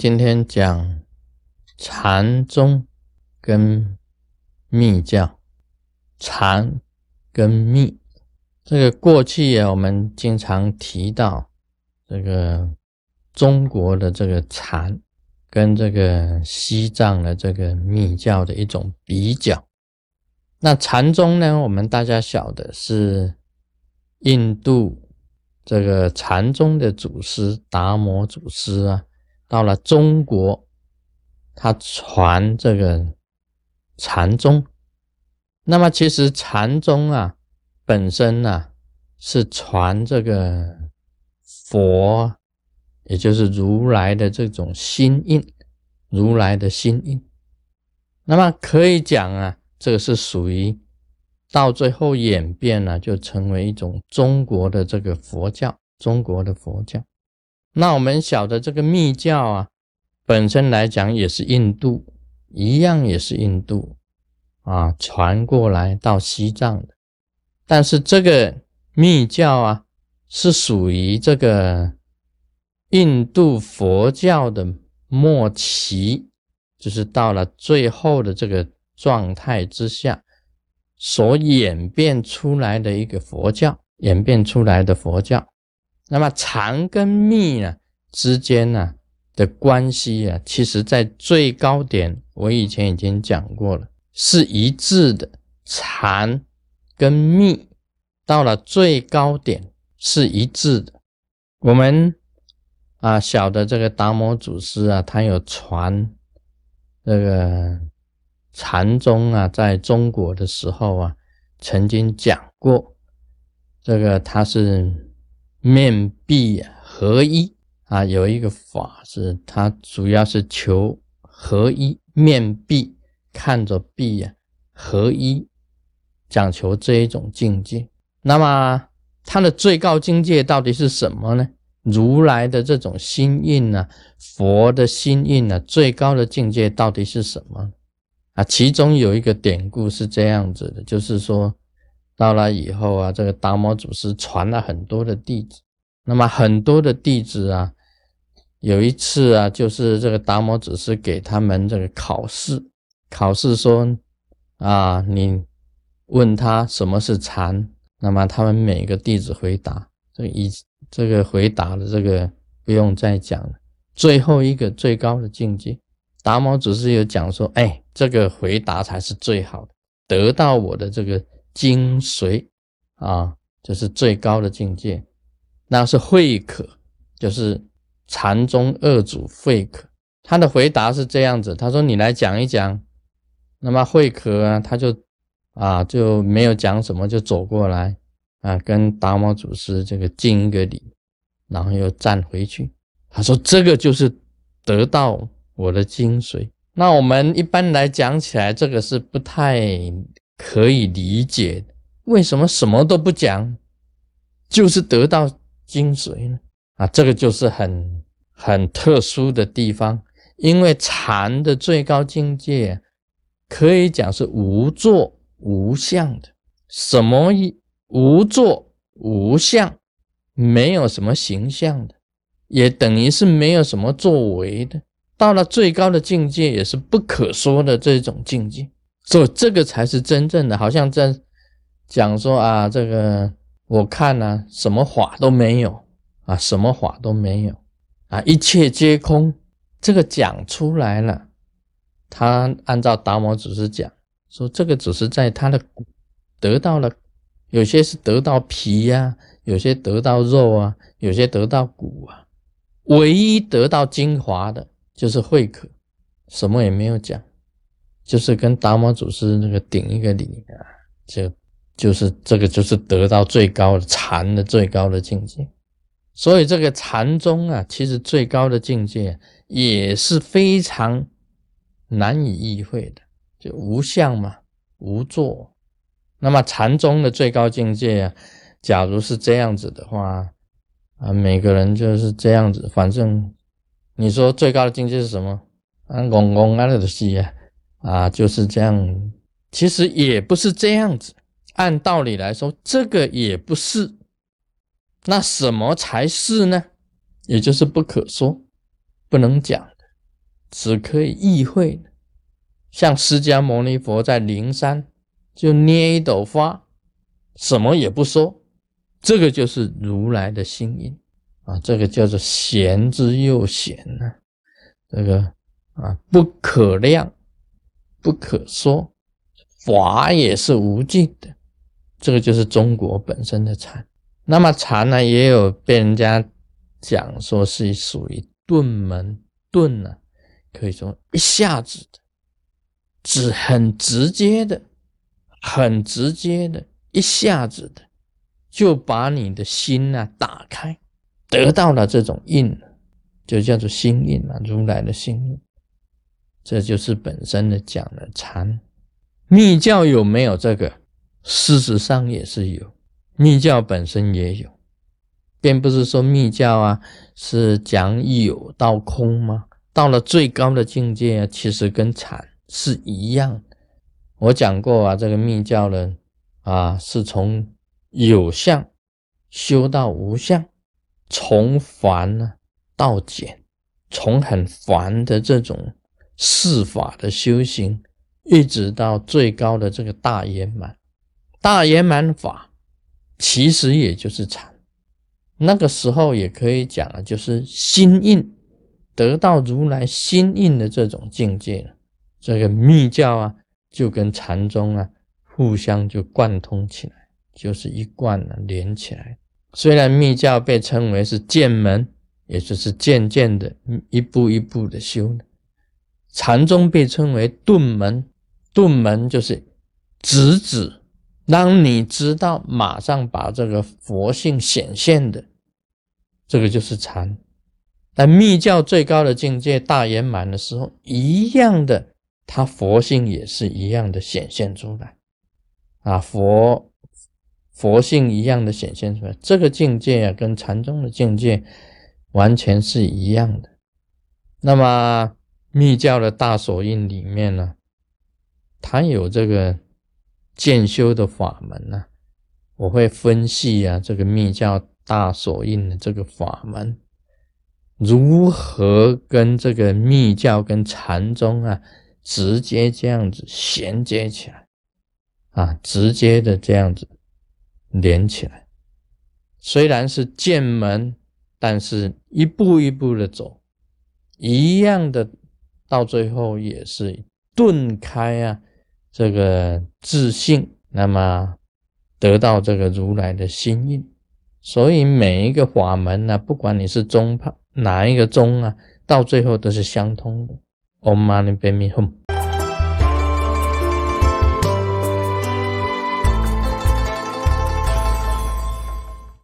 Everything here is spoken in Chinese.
今天讲禅宗跟密教，禅跟密，这个过去啊，我们经常提到这个中国的这个禅跟这个西藏的这个密教的一种比较。那禅宗呢，我们大家晓得是印度这个禅宗的祖师达摩祖师啊。到了中国，他传这个禅宗。那么其实禅宗啊，本身呢是传这个佛，也就是如来的这种心印，如来的心印。那么可以讲啊，这个是属于到最后演变了，就成为一种中国的这个佛教，中国的佛教。那我们晓得这个密教啊，本身来讲也是印度，一样也是印度啊传过来到西藏的。但是这个密教啊，是属于这个印度佛教的末期，就是到了最后的这个状态之下，所演变出来的一个佛教，演变出来的佛教。那么禅跟密呢之间呢的关系啊，其实在最高点，我以前已经讲过了，是一致的。禅跟密到了最高点是一致的。我们啊晓得这个达摩祖师啊，他有传这个禅宗啊，在中国的时候啊，曾经讲过这个他是。面壁合一啊，有一个法是它主要是求合一，面壁看着壁啊，合一，讲求这一种境界。那么它的最高境界到底是什么呢？如来的这种心印呢，佛的心印呢，最高的境界到底是什么？啊，其中有一个典故是这样子的，就是说。到了以后啊，这个达摩祖师传了很多的弟子，那么很多的弟子啊，有一次啊，就是这个达摩祖师给他们这个考试，考试说啊，你问他什么是禅，那么他们每个弟子回答，这一这个回答的这个不用再讲了。最后一个最高的境界，达摩祖师有讲说，哎，这个回答才是最好的，得到我的这个。精髓啊，就是最高的境界。那是慧可，就是禅宗二祖慧可。他的回答是这样子：他说：“你来讲一讲。”那么慧可啊，他就啊就没有讲什么，就走过来啊，跟达摩祖师这个敬一个礼，然后又站回去。他说：“这个就是得到我的精髓。”那我们一般来讲起来，这个是不太。可以理解为什么什么都不讲，就是得到精髓呢？啊，这个就是很很特殊的地方。因为禅的最高境界可以讲是无作无相的，什么一无作无相，没有什么形象的，也等于是没有什么作为的。到了最高的境界，也是不可说的这种境界。所以这个才是真正的，好像在讲说啊，这个我看呢，什么法都没有啊，什么法都没有啊，一切皆空。这个讲出来了，他按照达摩祖师讲说，这个只是在他的得到了，有些是得到皮呀，有些得到肉啊，有些得到骨啊，唯一得到精华的就是慧可，什么也没有讲。就是跟达摩祖师那个顶一个礼啊，就就是这个就是得到最高的禅的最高的境界，所以这个禅宗啊，其实最高的境界也是非常难以意会的，就无相嘛，无作。那么禅宗的最高境界啊，假如是这样子的话啊，每个人就是这样子，反正你说最高的境界是什么？啊，嗡嗡啊，那都是啊。啊，就是这样，其实也不是这样子。按道理来说，这个也不是。那什么才是呢？也就是不可说、不能讲的。只可以意会的，像释迦牟尼佛在灵山就捏一朵花，什么也不说，这个就是如来的心印啊，这个叫做贤之又贤呢，这个啊不可量，不可说，法也是无尽的，这个就是中国本身的禅。那么禅呢，也有被人家讲说是属于顿门顿呢。可以说一下子的，直很直接的，很直接的，一下子的，就把你的心啊打开，得到了这种印，就叫做心印啊，如来的心印。这就是本身的讲的禅。密教有没有这个？事实上也是有，密教本身也有，并不是说密教啊是讲有到空吗？到了最高的境界啊，其实跟禅是一样。我讲过啊，这个密教人啊，是从有相修到无相，从繁呢到简，从很繁的这种世法的修行，一直到最高的这个大圆满。大圆满法其实也就是禅，那个时候也可以讲啊，就是心印。得到如来心印的这种境界了，这个密教啊，就跟禅宗啊互相就贯通起来，就是一贯的连起来。虽然密教被称为是渐门，也就是渐渐的一步一步的修的；禅宗被称为顿门，顿门就是直指，让你知道，马上把这个佛性显现的，这个就是禅。但密教最高的境界大圆满的时候，一样的，他佛性也是一样的显现出来，啊，佛佛性一样的显现出来，这个境界啊，跟禅宗的境界完全是一样的。那么密教的大手印里面呢，它有这个渐修的法门呢，我会分析啊，这个密教大手印的这个法门。如何跟这个密教跟禅宗啊，直接这样子衔接起来啊，直接的这样子连起来。虽然是剑门，但是一步一步的走，一样的，到最后也是顿开啊，这个自信，那么得到这个如来的心印。所以每一个法门呢，不管你是宗派。哪一个宗啊，到最后都是相通的。omambi 密宗。